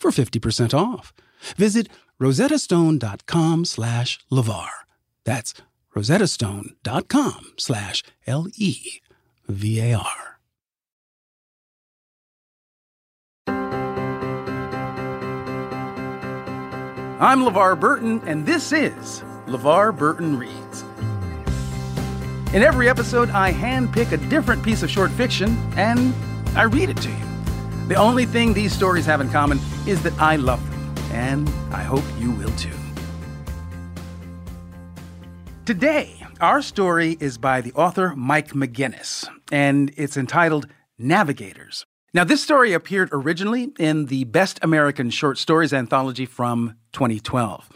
for 50% off. Visit rosettastone.com slash LeVar. That's rosettastone.com slash L-E-V-A-R. I'm LeVar Burton, and this is LeVar Burton Reads. In every episode, I handpick a different piece of short fiction and I read it to you. The only thing these stories have in common is that I love them, and I hope you will too. Today, our story is by the author Mike Meginnis, and it's entitled Navigators. Now, this story appeared originally in the Best American Short Stories anthology from 2012.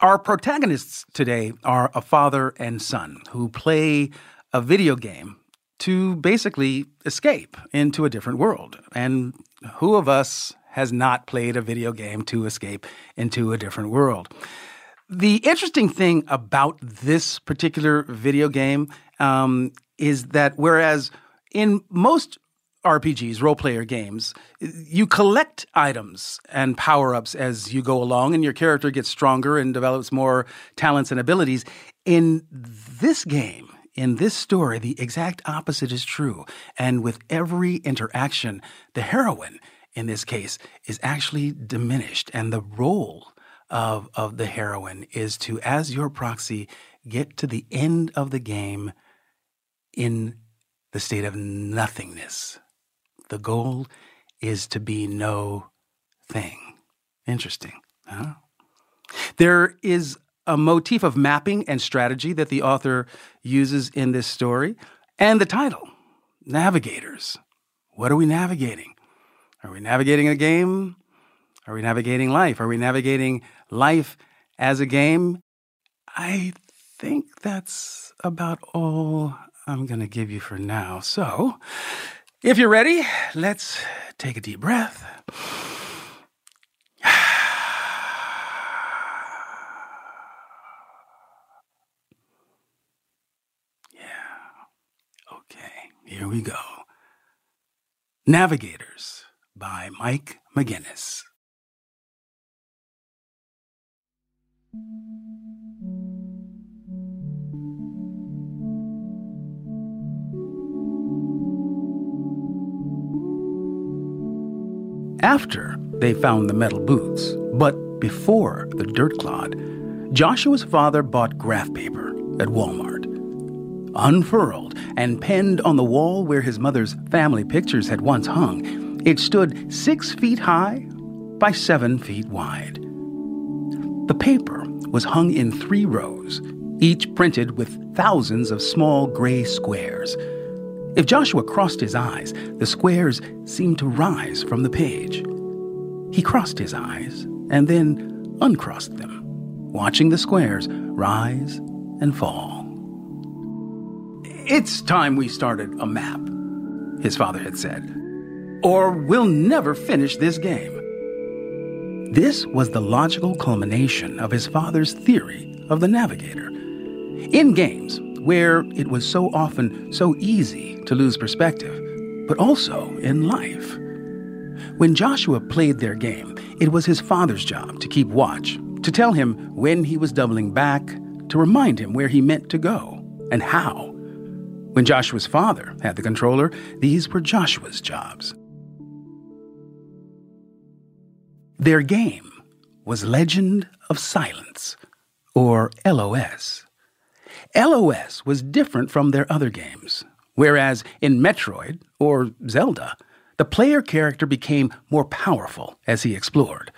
Our protagonists today are a father and son who play a video game to basically escape into a different world. And who of us has not played a video game to escape into a different world? The interesting thing about this particular video game um, is that whereas in most RPGs, role player games, you collect items and power ups as you go along, and your character gets stronger and develops more talents and abilities. In this game, in this story, the exact opposite is true. And with every interaction, the heroine, in this case, is actually diminished. And the role of, of the heroine is to, as your proxy, get to the end of the game in the state of nothingness the goal is to be no thing. Interesting, huh? There is a motif of mapping and strategy that the author uses in this story, and the title, Navigators. What are we navigating? Are we navigating a game? Are we navigating life? Are we navigating life as a game? I think that's about all I'm going to give you for now. So, if you're ready, let's take a deep breath. yeah. Okay, here we go. Navigators by Mike Meginnis. after they found the metal boots, but before the dirt clod, Joshua's father bought graph paper at Walmart. Unfurled and penned on the wall where his mother's family pictures had once hung, it stood six feet high by seven feet wide. The paper was hung in three rows, each printed with thousands of small gray squares. If Joshua crossed his eyes, the squares seemed to rise from the page. He crossed his eyes and then uncrossed them, watching the squares rise and fall. It's time we started a map, his father had said, or we'll never finish this game. This was the logical culmination of his father's theory of the navigator. In games, where it was so often so easy to lose perspective, but also in life. When Joshua played their game, it was his father's job to keep watch, to tell him when he was doubling back, to remind him where he meant to go and how. When Joshua's father had the controller, these were Joshua's jobs. Their game was Legend of Silence, or LOS. LOS was different from their other games, whereas in Metroid, or Zelda, the player character became more powerful as he explored.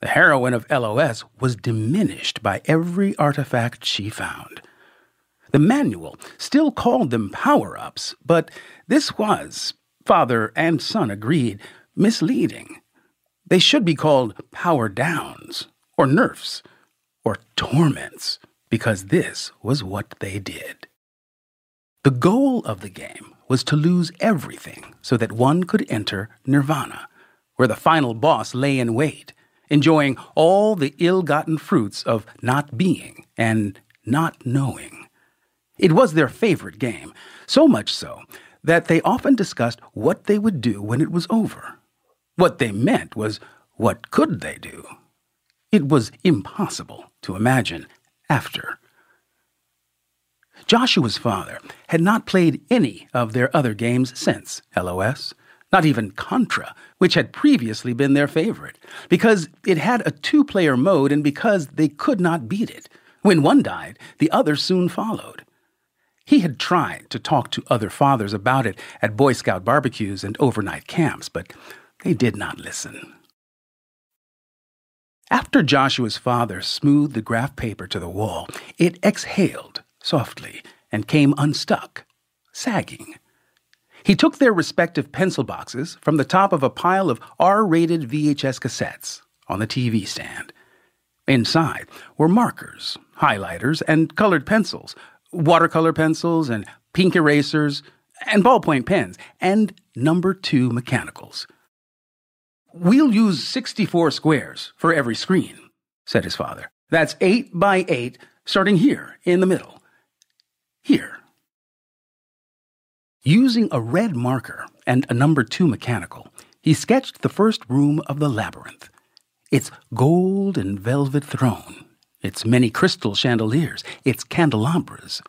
The heroine of LOS was diminished by every artifact she found. The manual still called them power ups, but this was, father and son agreed, misleading. They should be called power downs, or nerfs, or torments, because this was what they did. The goal of the game was to lose everything so that one could enter nirvana, where the final boss lay in wait, enjoying all the ill gotten fruits of not being and not knowing. It was their favorite game, so much so that they often discussed what they would do when it was over. What they meant was, what could they do? It was impossible to imagine after. Joshua's father had not played any of their other games since LOS, not even Contra, which had previously been their favorite, because it had a two player mode and because they could not beat it. When one died, the other soon followed. He had tried to talk to other fathers about it at Boy Scout barbecues and overnight camps, but they did not listen. After Joshua's father smoothed the graph paper to the wall, it exhaled softly and came unstuck, sagging. He took their respective pencil boxes from the top of a pile of R rated VHS cassettes on the TV stand. Inside were markers, highlighters, and colored pencils, watercolor pencils and pink erasers and ballpoint pens and number two mechanicals. We'll use 64 squares for every screen, said his father. That's eight by eight, starting here in the middle. Here. Using a red marker and a number two mechanical, he sketched the first room of the labyrinth. Its gold and velvet throne, its many crystal chandeliers, its candelabras.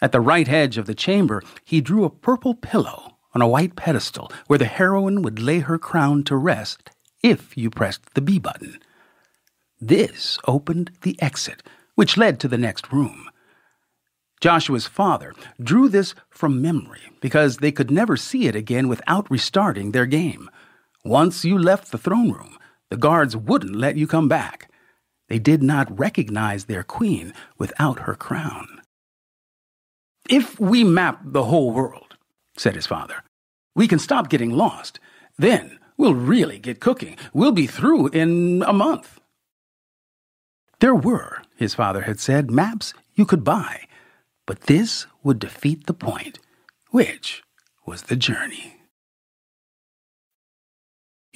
At the right edge of the chamber, he drew a purple pillow on a white pedestal where the heroine would lay her crown to rest if you pressed the B button. This opened the exit, which led to the next room. Joshua's father drew this from memory because they could never see it again without restarting their game. Once you left the throne room, the guards wouldn't let you come back. They did not recognize their queen without her crown. If we map the whole world, said his father, we can stop getting lost. Then we'll really get cooking. We'll be through in a month. There were, his father had said, maps you could buy, but this would defeat the point, which was the journey.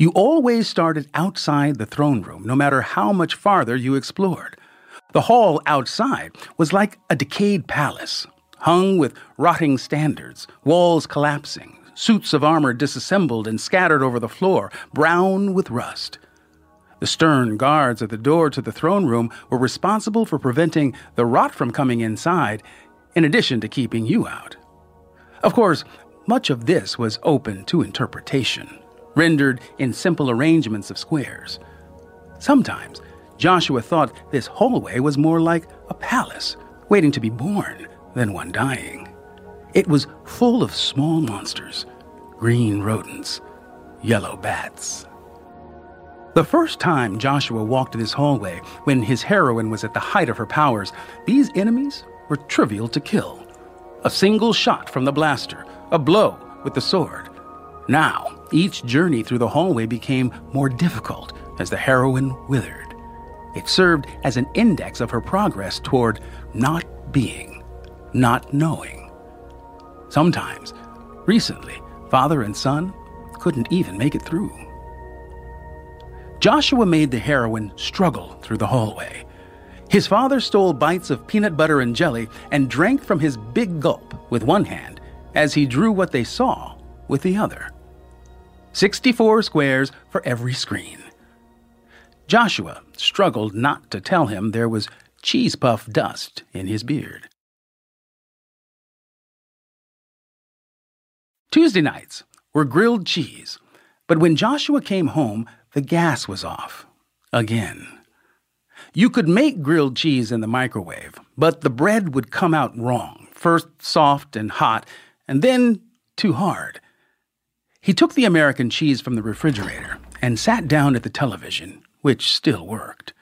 You always started outside the throne room, no matter how much farther you explored. The hall outside was like a decayed palace, hung with rotting standards, walls collapsing, suits of armor disassembled and scattered over the floor, brown with rust. The stern guards at the door to the throne room were responsible for preventing the rot from coming inside, in addition to keeping you out. Of course, much of this was open to interpretation rendered in simple arrangements of squares. Sometimes, Joshua thought this hallway was more like a palace waiting to be born than one dying. It was full of small monsters green rodents, yellow bats. The first time Joshua walked this hallway, when his heroine was at the height of her powers, these enemies were trivial to kill. A single shot from the blaster, a blow with the sword. Now, each journey through the hallway became more difficult as the heroine withered. It served as an index of her progress toward not being, not knowing. Sometimes, recently, father and son couldn't even make it through. Joshua made the heroine struggle through the hallway. His father stole bites of peanut butter and jelly and drank from his big gulp with one hand as he drew what they saw with the other. 64 squares for every screen. Joshua struggled not to tell him there was cheese puff dust in his beard. Tuesday nights were grilled cheese, But when Joshua came home, the gas was off. Again. You could make grilled cheese in the microwave, but the bread would come out wrong. First soft and hot, and then too hard. He took the American cheese from the refrigerator and sat down at the television, which still worked.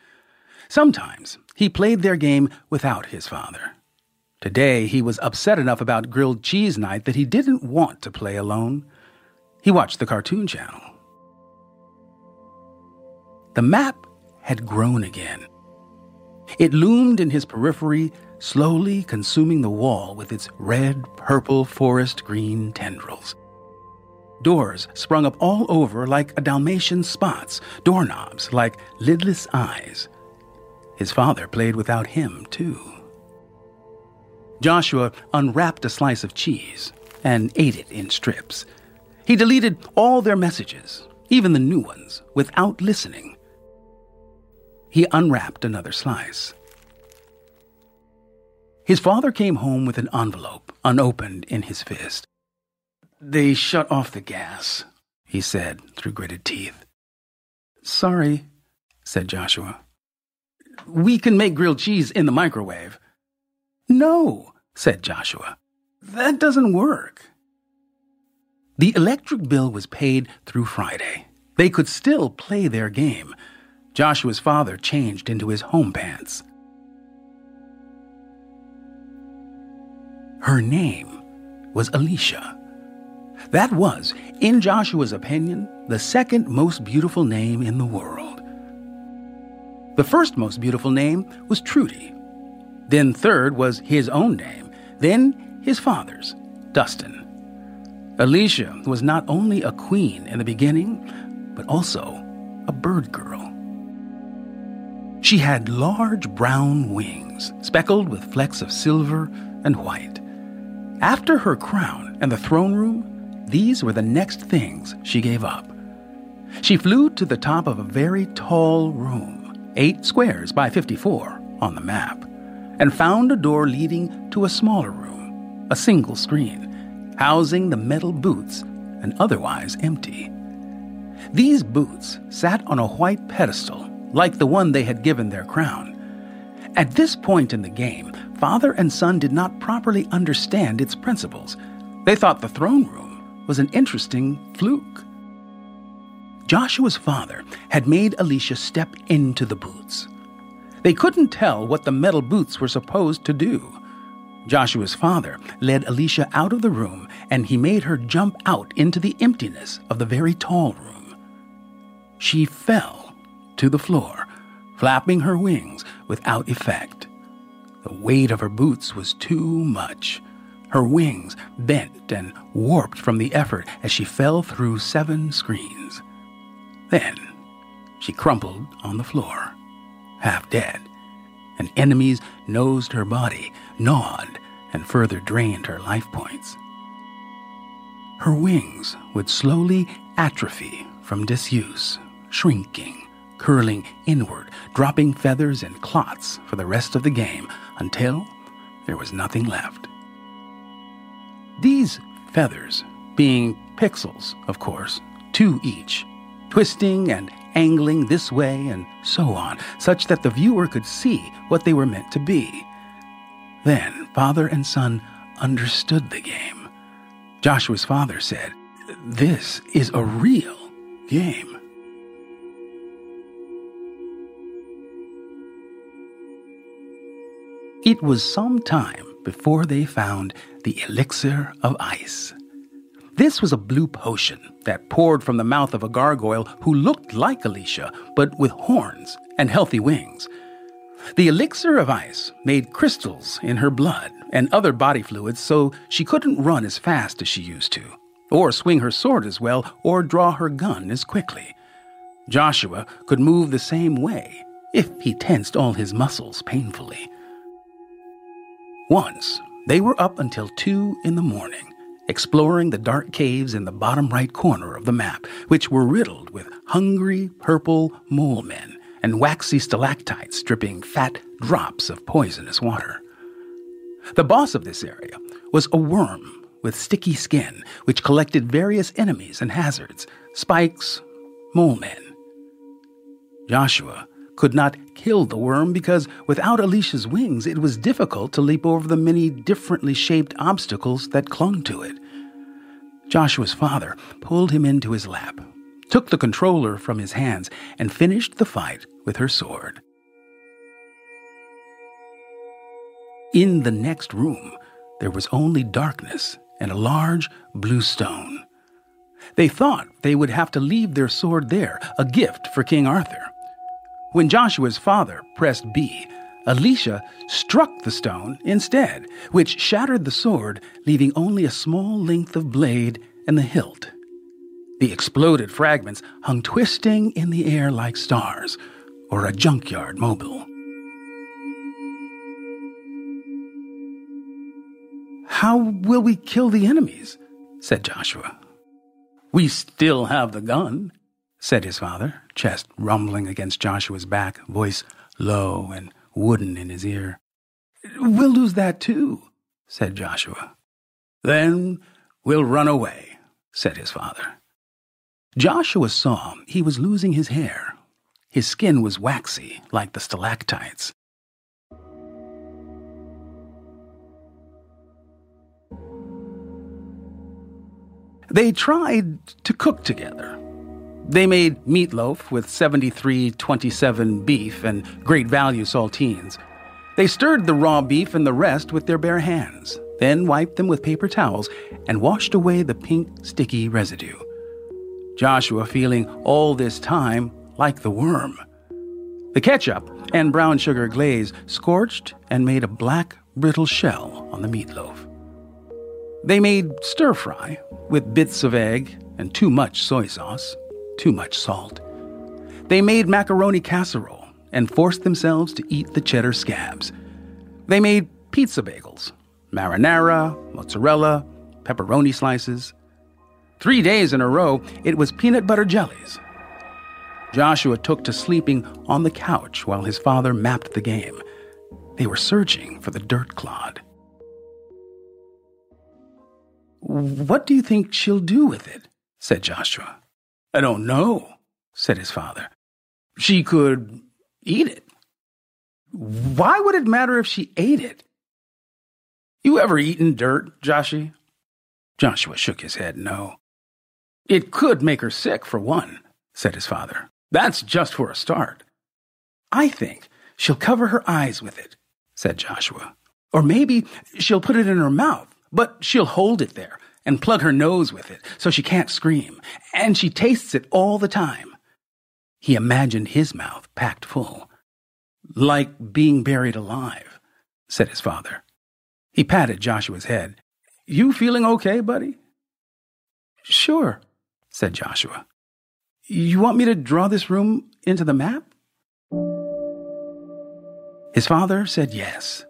Sometimes he played their game without his father. Today he was upset enough about grilled cheese night that he didn't want to play alone. He watched the Cartoon Channel. The map had grown again. It loomed in his periphery, slowly consuming the wall with its red, purple, forest green tendrils. Doors sprung up all over like a Dalmatian spots, doorknobs like lidless eyes. His father played without him, too. Joshua unwrapped a slice of cheese and ate it in strips. He deleted all their messages, even the new ones, without listening. He unwrapped another slice. His father came home with an envelope unopened in his fist. They shut off the gas, he said through gritted teeth. Sorry, said Joshua. We can make grilled cheese in the microwave. No, said Joshua. That doesn't work. The electric bill was paid through Friday. They could still play their game. Joshua's father changed into his home pants. Her name was Alicia. That was, in Joshua's opinion, the second most beautiful name in the world. The first most beautiful name was Trudy. Then third was his own name. Then his father's, Dustin. Alicia was not only a queen in the beginning, but also a bird girl. She had large brown wings, speckled with flecks of silver and white. After her crown and the throne room, these were the next things she gave up. She flew to the top of a very tall room, eight squares by 54 on the map, and found a door leading to a smaller room, a single screen, housing the metal boots and otherwise empty. These boots sat on a white pedestal, like the one they had given their crown. At this point in the game, father and son did not properly understand its principles. They thought the throne room was an interesting fluke. Joshua's father had made Alicia step into the boots. They couldn't tell what the metal boots were supposed to do. Joshua's father led Alicia out of the room and he made her jump out into the emptiness of the very tall room. She fell to the floor, flapping her wings without effect. The weight of her boots was too much. Her wings bent and warped from the effort as she fell through seven screens. Then she crumpled on the floor, half dead, and enemies nosed her body, gnawed, and further drained her life points. Her wings would slowly atrophy from disuse, shrinking, curling inward, dropping feathers and clots for the rest of the game until there was nothing left. These feathers, being pixels, of course, two each, twisting and angling this way and so on, such that the viewer could see what they were meant to be. Then father and son understood the game. Joshua's father said, This is a real game. It was some time before they found the elixir of ice. This was a blue potion that poured from the mouth of a gargoyle who looked like Alicia, but with horns and healthy wings. The elixir of ice made crystals in her blood and other body fluids so she couldn't run as fast as she used to, or swing her sword as well, or draw her gun as quickly. Joshua could move the same way if he tensed all his muscles painfully. Once, they were up until 2 in the morning, exploring the dark caves in the bottom right corner of the map, which were riddled with hungry purple mole men and waxy stalactites dripping fat drops of poisonous water. The boss of this area was a worm with sticky skin, which collected various enemies and hazards, spikes, mole men. Joshua could not kill the worm because without Alicia's wings, it was difficult to leap over the many differently shaped obstacles that clung to it. Joshua's father pulled him into his lap, took the controller from his hands, and finished the fight with her sword. In the next room, there was only darkness and a large blue stone. They thought they would have to leave their sword there, a gift for King Arthur. When Joshua's father pressed B, Alicia struck the stone instead, which shattered the sword, leaving only a small length of blade and the hilt. The exploded fragments hung twisting in the air like stars, or a junkyard mobile. How will we kill the enemies? said Joshua. We still have the gun, said his father, chest rumbling against Joshua's back, voice low and wooden in his ear. We'll lose that too, said Joshua. Then we'll run away, said his father. Joshua saw he was losing his hair. His skin was waxy, like the stalactites. They tried to cook together. They made meatloaf with 7327 beef and great value saltines. They stirred the raw beef and the rest with their bare hands, then wiped them with paper towels and washed away the pink, sticky residue. Joshua feeling all this time like the worm. The ketchup and brown sugar glaze scorched and made a black, brittle shell on the meatloaf. They made stir fry with bits of egg and too much soy sauce, too much salt. They made macaroni casserole and forced themselves to eat the cheddar scabs. They made pizza bagels, marinara, mozzarella, pepperoni slices. Three days in a row, it was peanut butter jellies. Joshua took to sleeping on the couch while his father mapped the game. They were searching for the dirt clod. What do you think she'll do with it? said Joshua. I don't know, said his father. She could eat it. Why would it matter if she ate it? You ever eaten dirt, Joshy? Joshua shook his head no. It could make her sick, for one, said his father. That's just for a start. I think she'll cover her eyes with it, said Joshua. Or maybe she'll put it in her mouth but she'll hold it there and plug her nose with it so she can't scream, and she tastes it all the time. He imagined his mouth packed full. Like being buried alive, said his father. He patted Joshua's head. You feeling okay, buddy? Sure, said Joshua. You want me to draw this room into the map? His father said yes.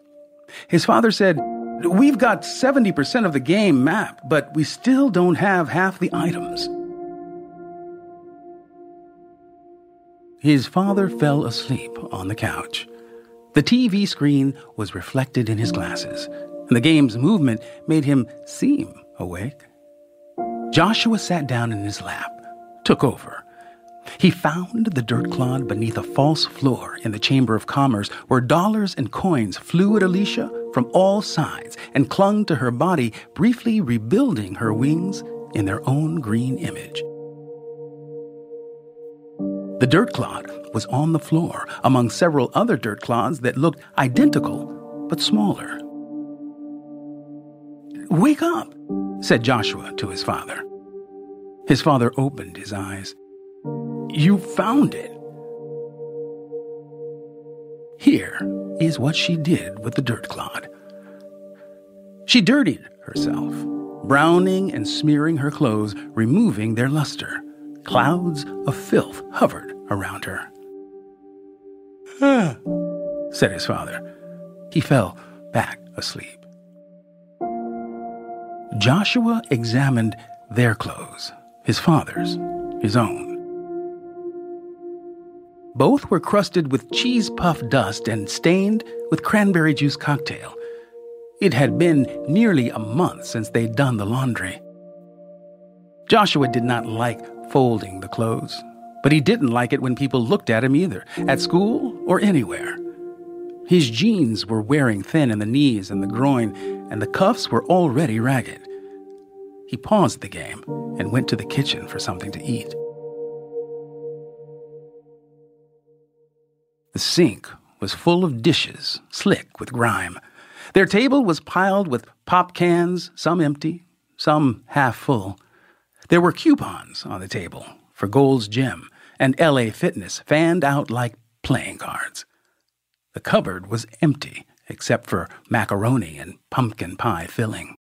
His father said, We've got 70% of the game mapped, but we still don't have half the items. His father fell asleep on the couch. The TV screen was reflected in his glasses, and the game's movement made him seem awake. Joshua sat down in his lap, took over, he found the dirt clod beneath a false floor in the Chamber of Commerce where dollars and coins flew at Alicia from all sides and clung to her body, briefly rebuilding her wings in their own green image. The dirt clod was on the floor among several other dirt clods that looked identical but smaller. Wake up, said Joshua to his father. His father opened his eyes. You found it. Here is what she did with the dirt clod. She dirtied herself, browning and smearing her clothes, removing their luster. Clouds of filth hovered around her. Ah, said his father. He fell back asleep. Joshua examined their clothes, his father's, his own. Both were crusted with cheese puff dust and stained with cranberry juice cocktail. It had been nearly a month since they'd done the laundry. Joshua did not like folding the clothes. But he didn't like it when people looked at him either, at school or anywhere. His jeans were wearing thin in the knees and the groin, and the cuffs were already ragged. He paused the game and went to the kitchen for something to eat. The sink was full of dishes, slick with grime. Their table was piled with pop cans, some empty, some half full. There were coupons on the table for Gold's Gym and LA Fitness fanned out like playing cards. The cupboard was empty except for macaroni and pumpkin pie filling.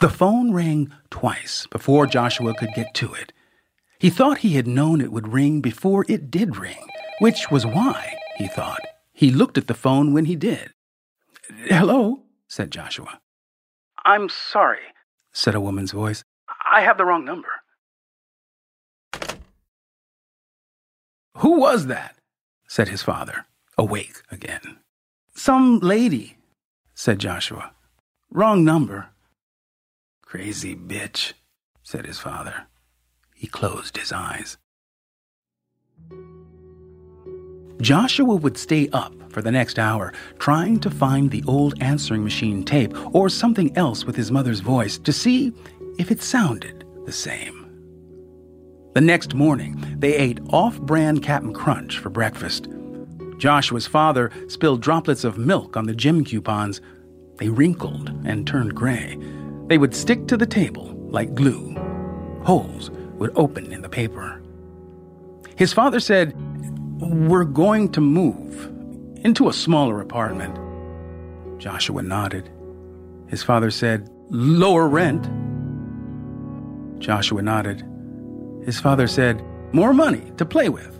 The phone rang twice before Joshua could get to it. He thought he had known it would ring before it did ring, which was why, he thought, he looked at the phone when he did. Hello, said Joshua. I'm sorry, said a woman's voice. I have the wrong number. Who was that? said his father, awake again. Some lady, said Joshua. Wrong number. Crazy bitch, said his father. He closed his eyes. Joshua would stay up for the next hour trying to find the old answering machine tape or something else with his mother's voice to see if it sounded the same. The next morning, they ate off brand Cap'n Crunch for breakfast. Joshua's father spilled droplets of milk on the gym coupons. They wrinkled and turned gray. They would stick to the table like glue. Holes would open in the paper. His father said, We're going to move into a smaller apartment. Joshua nodded. His father said, Lower rent. Joshua nodded. His father said, More money to play with.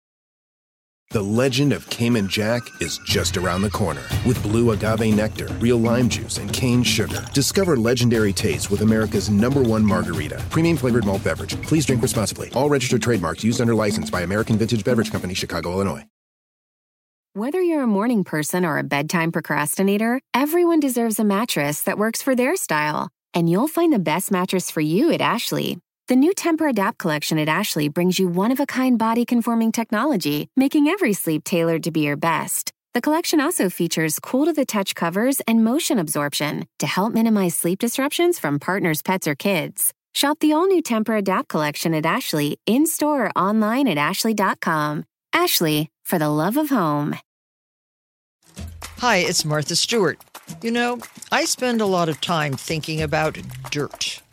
The legend of Cayman Jack is just around the corner. With blue agave nectar, real lime juice, and cane sugar. Discover legendary taste with America's number one margarita. Premium flavored malt beverage. Please drink responsibly. All registered trademarks used under license by American Vintage Beverage Company, Chicago, Illinois. Whether you're a morning person or a bedtime procrastinator, everyone deserves a mattress that works for their style. And you'll find the best mattress for you at Ashley. The new Tempur-Adapt collection at Ashley brings you one-of-a-kind body-conforming technology, making every sleep tailored to be your best. The collection also features cool-to-the-touch covers and motion absorption to help minimize sleep disruptions from partners, pets, or kids. Shop the all-new Tempur-Adapt collection at Ashley in-store or online at ashley.com. Ashley, for the love of home. Hi, it's Martha Stewart. You know, I spend a lot of time thinking about dirt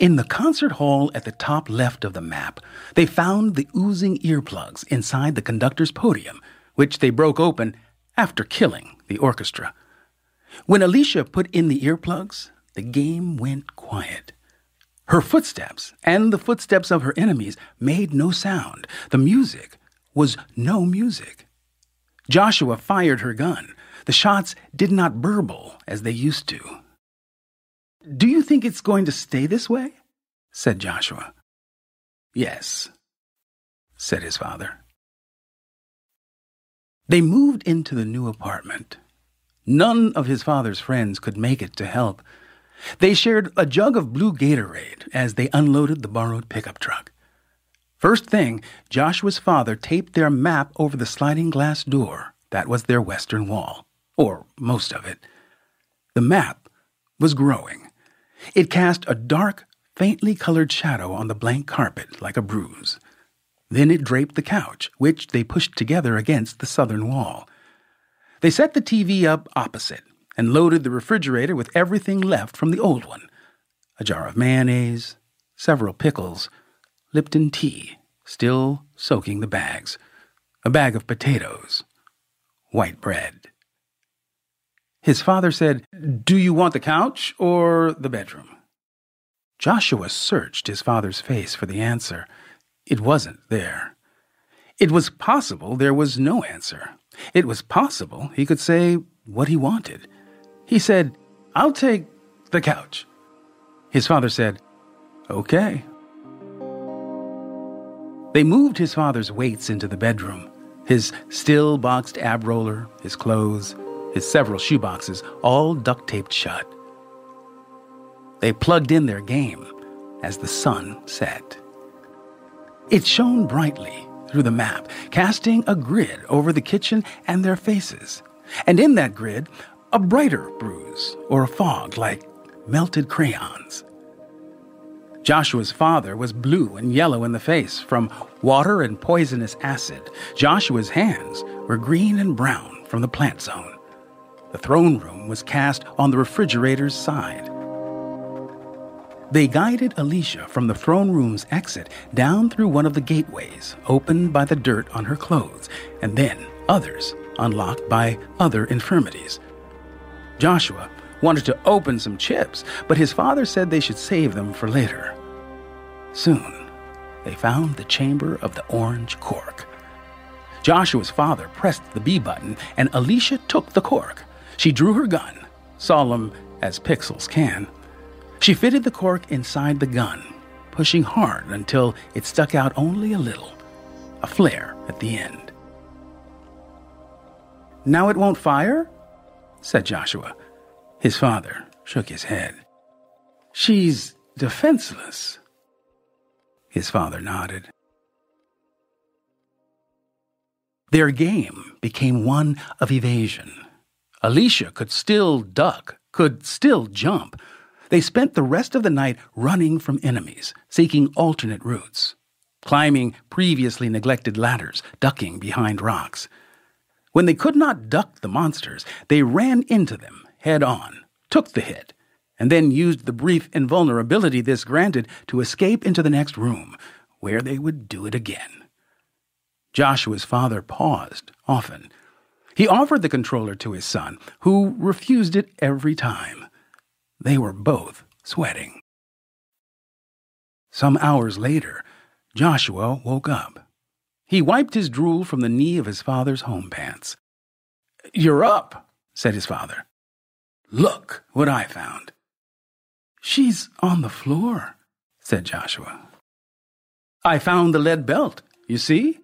In the concert hall at the top left of the map, they found the oozing earplugs inside the conductor's podium, which they broke open after killing the orchestra. When Alicia put in the earplugs, the game went quiet. Her footsteps and the footsteps of her enemies made no sound. The music was no music. Joshua fired her gun. The shots did not burble as they used to. Do you think it's going to stay this way? said Joshua. Yes, said his father. They moved into the new apartment. None of his father's friends could make it to help. They shared a jug of blue Gatorade as they unloaded the borrowed pickup truck. First thing, Joshua's father taped their map over the sliding glass door that was their western wall, or most of it. The map was growing. It cast a dark, faintly colored shadow on the blank carpet like a bruise. Then it draped the couch, which they pushed together against the southern wall. They set the TV up opposite and loaded the refrigerator with everything left from the old one a jar of mayonnaise, several pickles, Lipton tea, still soaking the bags, a bag of potatoes, white bread. His father said, Do you want the couch or the bedroom? Joshua searched his father's face for the answer. It wasn't there. It was possible there was no answer. It was possible he could say what he wanted. He said, I'll take the couch. His father said, Okay. They moved his father's weights into the bedroom his still boxed ab roller, his clothes, his several shoeboxes, all duct taped shut. They plugged in their game as the sun set. It shone brightly through the map, casting a grid over the kitchen and their faces. And in that grid, a brighter bruise or a fog like melted crayons. Joshua's father was blue and yellow in the face from water and poisonous acid. Joshua's hands were green and brown from the plant zone. The throne room was cast on the refrigerator's side. They guided Alicia from the throne room's exit down through one of the gateways opened by the dirt on her clothes, and then others unlocked by other infirmities. Joshua wanted to open some chips, but his father said they should save them for later. Soon, they found the chamber of the orange cork. Joshua's father pressed the B button, and Alicia took the cork. She drew her gun, solemn as pixels can. She fitted the cork inside the gun, pushing hard until it stuck out only a little, a flare at the end. Now it won't fire? said Joshua. His father shook his head. She's defenseless. His father nodded. Their game became one of evasion. Alicia could still duck, could still jump. They spent the rest of the night running from enemies, seeking alternate routes, climbing previously neglected ladders, ducking behind rocks. When they could not duck the monsters, they ran into them head on, took the hit, and then used the brief invulnerability this granted to escape into the next room, where they would do it again. Joshua's father paused often. He offered the controller to his son, who refused it every time. They were both sweating. Some hours later, Joshua woke up. He wiped his drool from the knee of his father's home pants. You're up, said his father. Look what I found. She's on the floor, said Joshua. I found the lead belt, you see?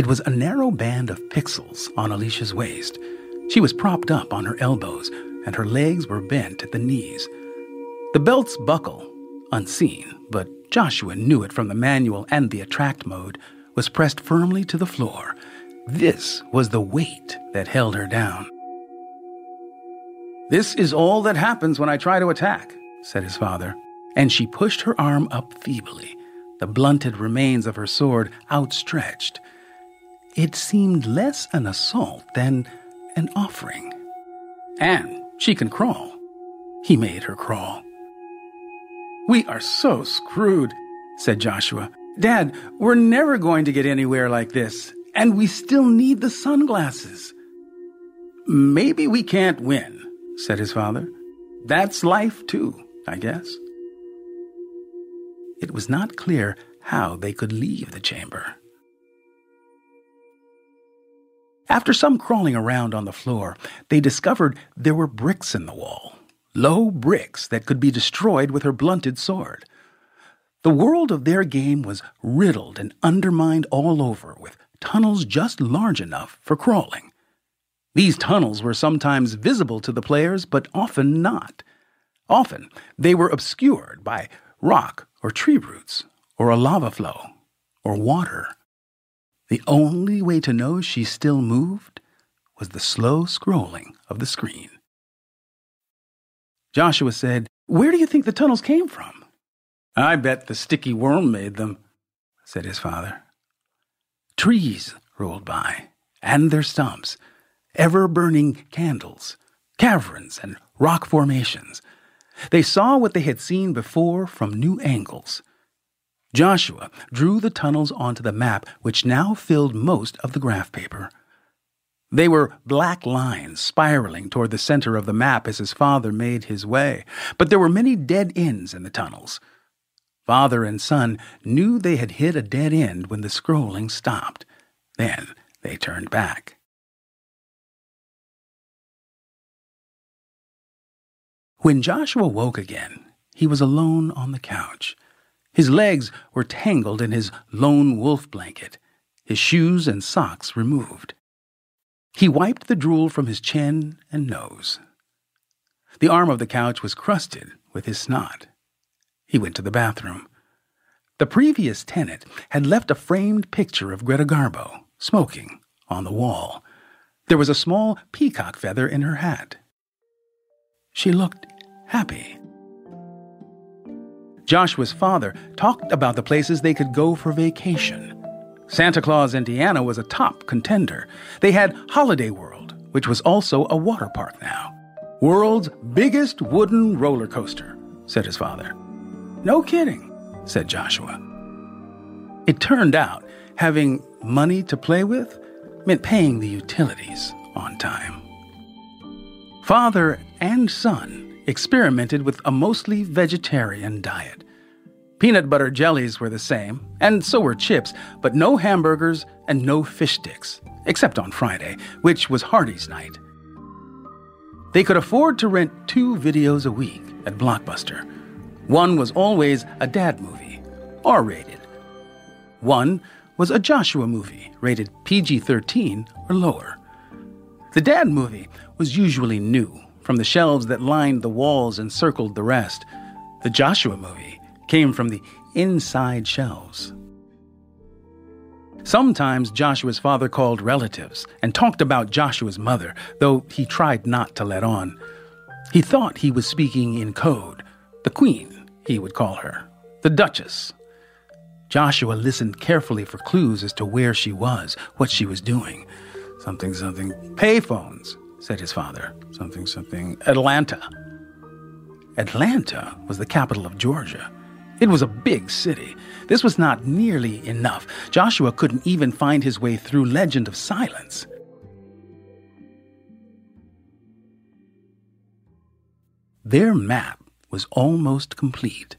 It was a narrow band of pixels on Alicia's waist. She was propped up on her elbows, and her legs were bent at the knees. The belt's buckle, unseen, but Joshua knew it from the manual and the attract mode, was pressed firmly to the floor. This was the weight that held her down. This is all that happens when I try to attack, said his father, and she pushed her arm up feebly, the blunted remains of her sword outstretched. It seemed less an assault than an offering. And she can crawl. He made her crawl. We are so screwed, said Joshua. Dad, we're never going to get anywhere like this, and we still need the sunglasses. Maybe we can't win, said his father. That's life, too, I guess. It was not clear how they could leave the chamber. After some crawling around on the floor, they discovered there were bricks in the wall. Low bricks that could be destroyed with her blunted sword. The world of their game was riddled and undermined all over with tunnels just large enough for crawling. These tunnels were sometimes visible to the players, but often not. Often, they were obscured by rock or tree roots, or a lava flow, or water. The only way to know she still moved was the slow scrolling of the screen. Joshua said, Where do you think the tunnels came from? I bet the sticky worm made them, said his father. Trees rolled by, and their stumps, ever burning candles, caverns, and rock formations. They saw what they had seen before from new angles. Joshua drew the tunnels onto the map, which now filled most of the graph paper. They were black lines spiraling toward the center of the map as his father made his way, but there were many dead ends in the tunnels. Father and son knew they had hit a dead end when the scrolling stopped. Then they turned back. When Joshua woke again, he was alone on the couch. His legs were tangled in his lone wolf blanket, his shoes and socks removed. He wiped the drool from his chin and nose. The arm of the couch was crusted with his snot. He went to the bathroom. The previous tenant had left a framed picture of Greta Garbo, smoking, on the wall. There was a small peacock feather in her hat. She looked happy. Joshua's father talked about the places they could go for vacation. Santa Claus, Indiana was a top contender. They had Holiday World, which was also a water park now. World's biggest wooden roller coaster, said his father. No kidding, said Joshua. It turned out having money to play with meant paying the utilities on time. Father and son experimented with a mostly vegetarian diet. Peanut butter jellies were the same, and so were chips, but no hamburgers and no fish sticks, except on Friday, which was Hardy's night. They could afford to rent two videos a week at Blockbuster. One was always a dad movie, R rated. One was a Joshua movie, rated PG 13 or lower. The dad movie was usually new, from the shelves that lined the walls and circled the rest. The Joshua movie came from the inside shelves. Sometimes Joshua's father called relatives and talked about Joshua's mother, though he tried not to let on. He thought he was speaking in code. The Queen, he would call her. The Duchess. Joshua listened carefully for clues as to where she was, what she was doing. Something, something. Payphones, said his father. Something, something. Atlanta. Atlanta was the capital of Georgia. It was a big city. This was not nearly enough. Joshua couldn't even find his way through Legend of Silence. Their map was almost complete.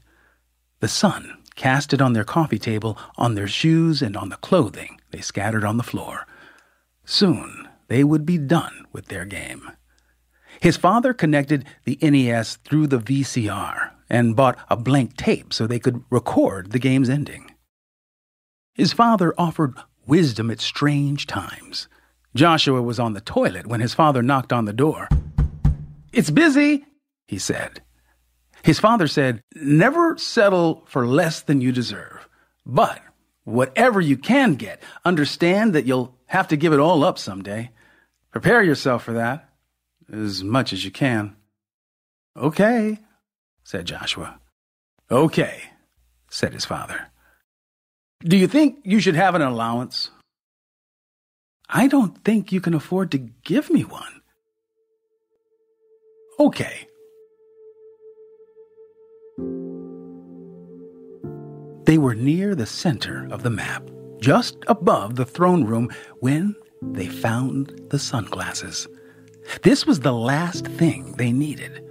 The sun cast it on their coffee table, on their shoes, and on the clothing they scattered on the floor. Soon they would be done with their game. His father connected the NES through the VCR and bought a blank tape so they could record the game's ending. His father offered wisdom at strange times. Joshua was on the toilet when his father knocked on the door. It's busy, he said. His father said, Never settle for less than you deserve. But whatever you can get, understand that you'll have to give it all up someday. Prepare yourself for that as much as you can. Okay, said Joshua. Okay, said his father. Do you think you should have an allowance? I don't think you can afford to give me one. Okay. They were near the center of the map, just above the throne room, when they found the sunglasses. This was the last thing they needed.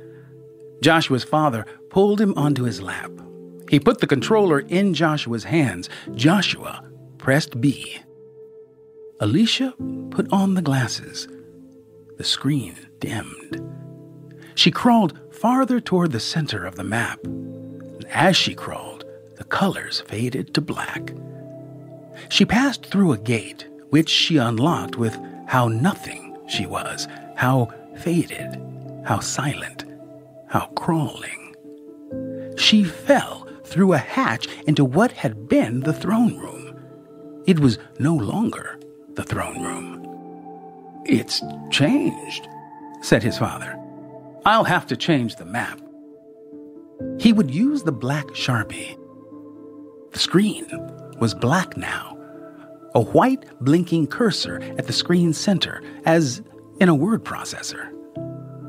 Joshua's father pulled him onto his lap. He put the controller in Joshua's hands. Joshua pressed B. Alicia put on the glasses. The screen dimmed. She crawled farther toward the center of the map. as she crawled, the colors faded to black. She passed through a gate, which she unlocked with how nothing she was, how faded, how silent, how crawling. She fell through a hatch into what had been the throne room. It was no longer the throne room. It's changed, said his father. I'll have to change the map. He would use the black sharpie. The screen was black now, a white blinking cursor at the screen's center, as in a word processor.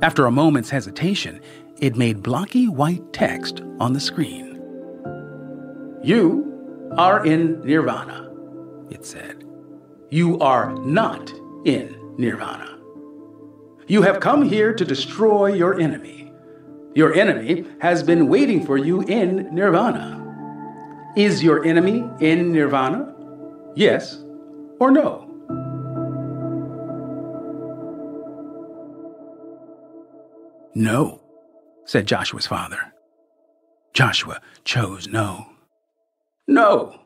After a moment's hesitation, it made blocky white text on the screen. You are in nirvana, it said. You are not in nirvana. You have come here to destroy your enemy. Your enemy has been waiting for you in nirvana. Is your enemy in nirvana? Yes or no? No, said Joshua's father. Joshua chose no. No,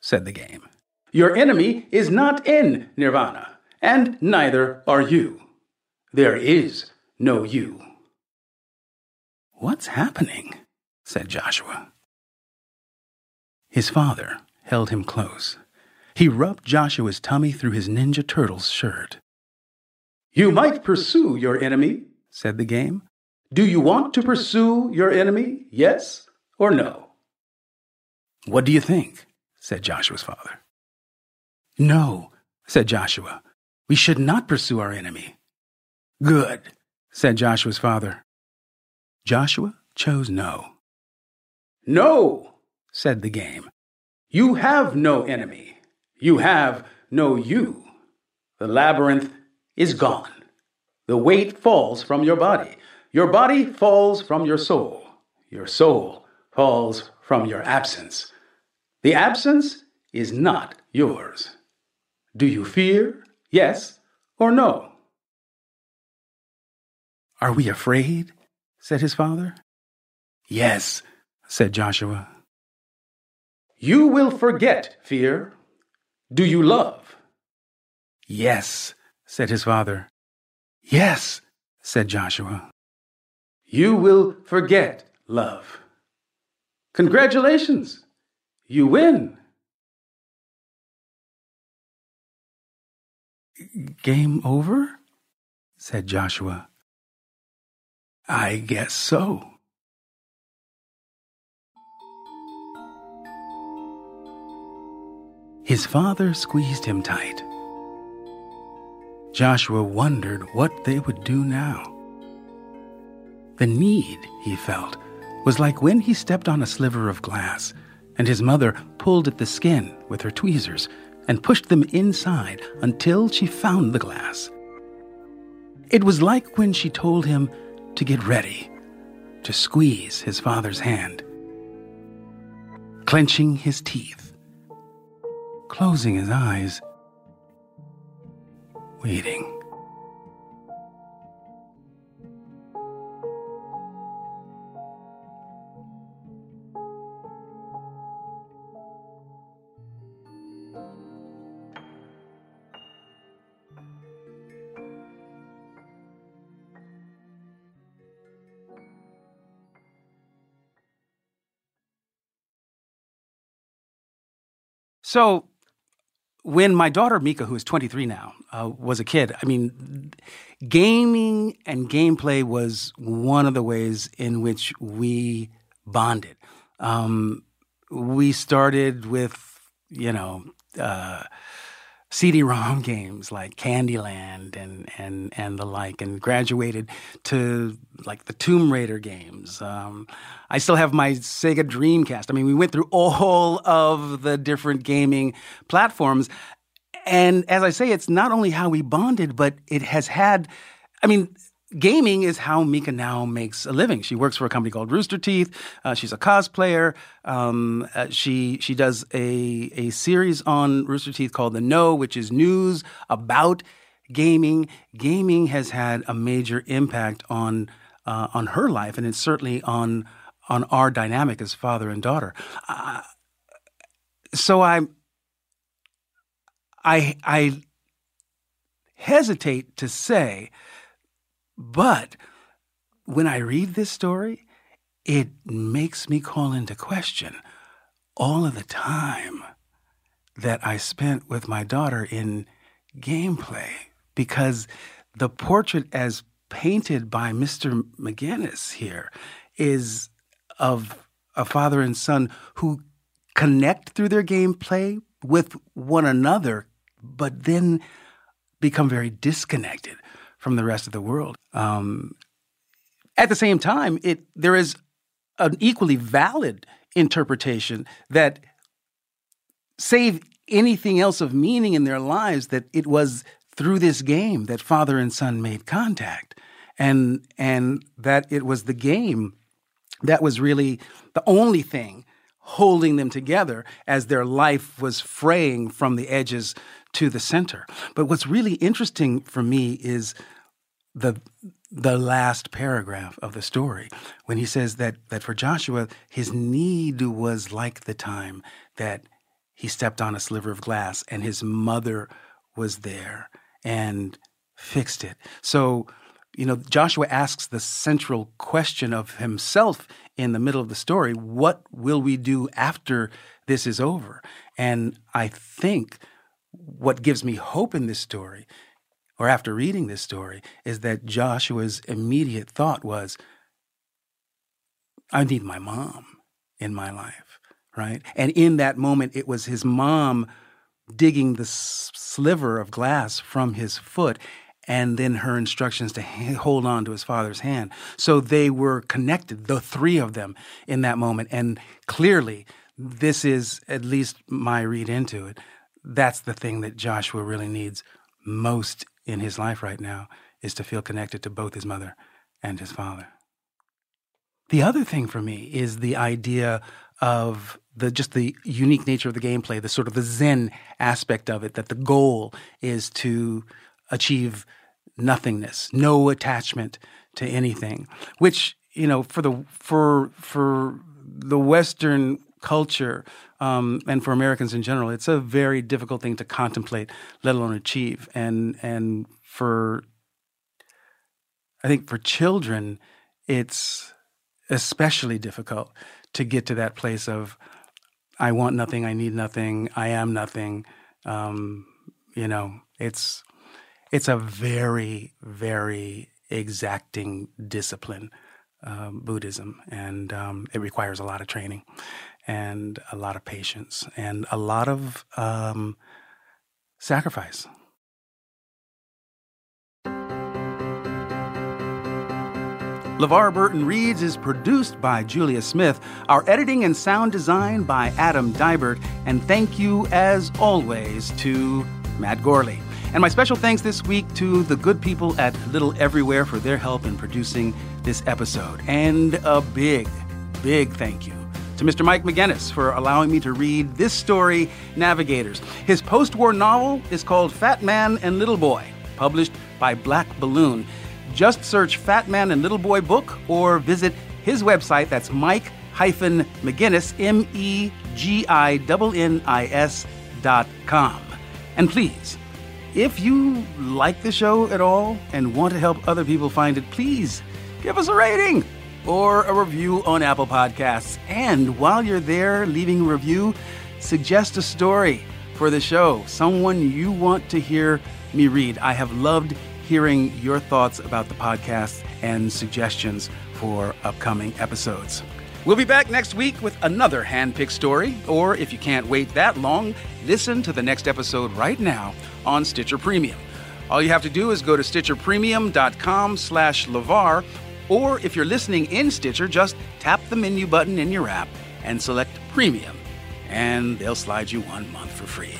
said the game. Your enemy is not in nirvana and neither are you. There is no you. What's happening? said Joshua. His father held him close. He rubbed Joshua's tummy through his Ninja Turtles shirt. You might pursue your enemy, said the game. Do you want to pursue your enemy, yes or no? What do you think? said Joshua's father. No, said Joshua. We should not pursue our enemy. Good, said Joshua's father. Joshua chose no. No, said the game. You have no enemy. You have no you. The labyrinth is gone. The weight falls from your body. Your body falls from your soul. Your soul falls from your absence. The absence is not yours. Do you fear? Yes or no? Are we afraid? said his father. Yes, said Joshua. You will forget fear. Do you love? Yes, said his father. Yes, said Joshua. You will forget love. Congratulations, you win. Game over? said Joshua. I guess so. His father squeezed him tight. Joshua wondered what they would do now. The need, he felt, was like when he stepped on a sliver of glass and his mother pulled at the skin with her tweezers and pushed them inside until she found the glass. It was like when she told him to get ready, to squeeze his father's hand. Clenching his teeth, closing his eyes, waiting. So, when my daughter Mica, who is 23 now, uh, was a kid, I mean, gaming and gameplay was one of the ways in which we bonded. Um, we started with, you know, uh, CD-ROM games like Candyland and and and the like, and graduated to like the Tomb Raider games. Um, I still have my Sega Dreamcast. I mean, we went through all of the different gaming platforms, and as I say, it's not only how we bonded, but it has had. I mean, gaming is how Mica now makes a living. She works for a company called Rooster Teeth. Uh, she's a cosplayer. Um, uh, she she does a a series on Rooster Teeth called The Know, which is news about gaming. Gaming has had a major impact on uh, on her life, and it's certainly on on our dynamic as father and daughter. So I I I hesitate to say, but when I read this story, it makes me call into question all of the time that I spent with my daughter in gameplay because the portrait as painted by Mr. Meginnis here is of a father and son who connect through their gameplay with one another, but then become very disconnected from the rest of the world. Um, at the same time, it there is an equally valid interpretation that save anything else of meaning in their lives that it was through this game that father and son made contact and and that it was the game that was really the only thing holding them together as their life was fraying from the edges to the center. But what's really interesting for me is the the last paragraph of the story when he says that that for Joshua his need was like the time that he stepped on a sliver of glass and his mother was there and fixed it. So you know, Joshua asks the central question of himself in the middle of the story what will we do after this is over? And I think what gives me hope in this story, or after reading this story, is that Joshua's immediate thought was, I need my mom in my life, right? And in that moment, it was his mom digging the sliver of glass from his foot and then her instructions to hold on to his father's hand. So they were connected, the three of them, in that moment. And clearly, this is at least my read into it. That's the thing that Joshua really needs most in his life right now is to feel connected to both his mother and his father. The other thing for me is the idea of the just the unique nature of the gameplay, the sort of the zen aspect of it, that the goal is to achieve nothingness, no attachment to anything, which you know for the for for the Western culture um, and for Americans in general, it's a very difficult thing to contemplate, let alone achieve. And and for I think for children, it's especially difficult to get to that place of I want nothing, I need nothing, I am nothing. Um, you know, it's it's a very, very exacting discipline, um, Buddhism, and um, it requires a lot of training and a lot of patience and a lot of um, sacrifice. LeVar Burton Reads is produced by Julia Smith, our editing and sound design by Adam Dybert, and thank you, as always, to Matt Gourley. And my special thanks this week to the good people at Little Everywhere for their help in producing this episode. And a big, big thank you to Mr. Mike Meginnis for allowing me to read this story, Navigators. His post war novel is called Fat Man and Little Boy, published by Black Balloon. Just search Fat Man and Little Boy book or visit his website. That's Mike hyphen Meginnis, M E G I N N I S dot com. And please, if you like the show at all and want to help other people find it, please give us a rating or a review on Apple Podcasts. And while you're there leaving a review, suggest a story for the show, someone you want to hear me read. I have loved hearing your thoughts about the podcast and suggestions for upcoming episodes. We'll be back next week with another handpicked story, or if you can't wait that long, listen to the next episode right now on Stitcher Premium. All you have to do is go to stitcherpremium.com slash LeVar, or if you're listening in Stitcher, just tap the menu button in your app and select Premium, and they'll slide you one month for free.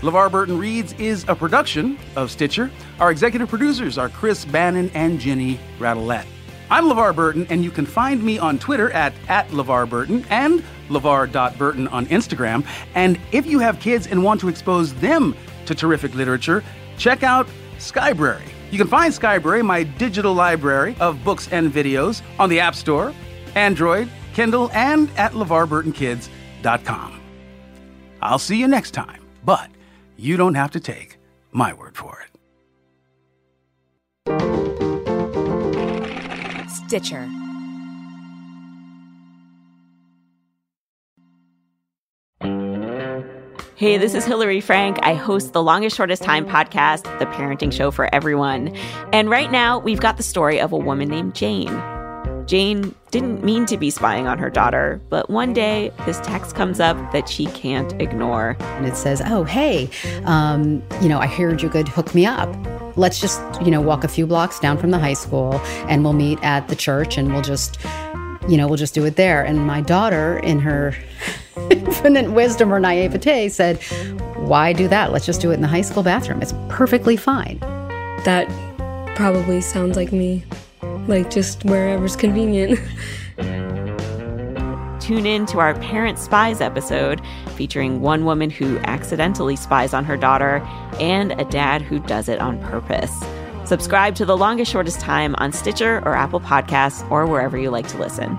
LeVar Burton Reads is a production of Stitcher. Our executive producers are Chris Bannon and Jenny Radelet. I'm LeVar Burton, and you can find me on Twitter at, at LeVar Burton and LeVar.Burton on Instagram. And if you have kids and want to expose them to terrific literature, check out Skybrary. You can find Skybrary, my digital library of books and videos, on the App Store, Android, Kindle, and at LevarBurtonKids.com. I'll see you next time, but you don't have to take my word for it. Stitcher. Hey, this is Hillary Frank. I host the Longest Shortest Time podcast, the parenting show for everyone. And right now, we've got the story of a woman named Jane. Jane didn't mean to be spying on her daughter, but one day this text comes up that she can't ignore. And it says, Oh, hey, um, you know, I heard you could hook me up. Let's just, you know, walk a few blocks down from the high school and we'll meet at the church and we'll just, you know, we'll just do it there. And my daughter, in her infinite wisdom or naivete, said, Why do that? Let's just do it in the high school bathroom. It's perfectly fine. That probably sounds like me like just wherever's convenient. Tune in to our Parent Spies episode featuring one woman who accidentally spies on her daughter and a dad who does it on purpose. Subscribe to The Longest Shortest Time on Stitcher or Apple Podcasts or wherever you like to listen.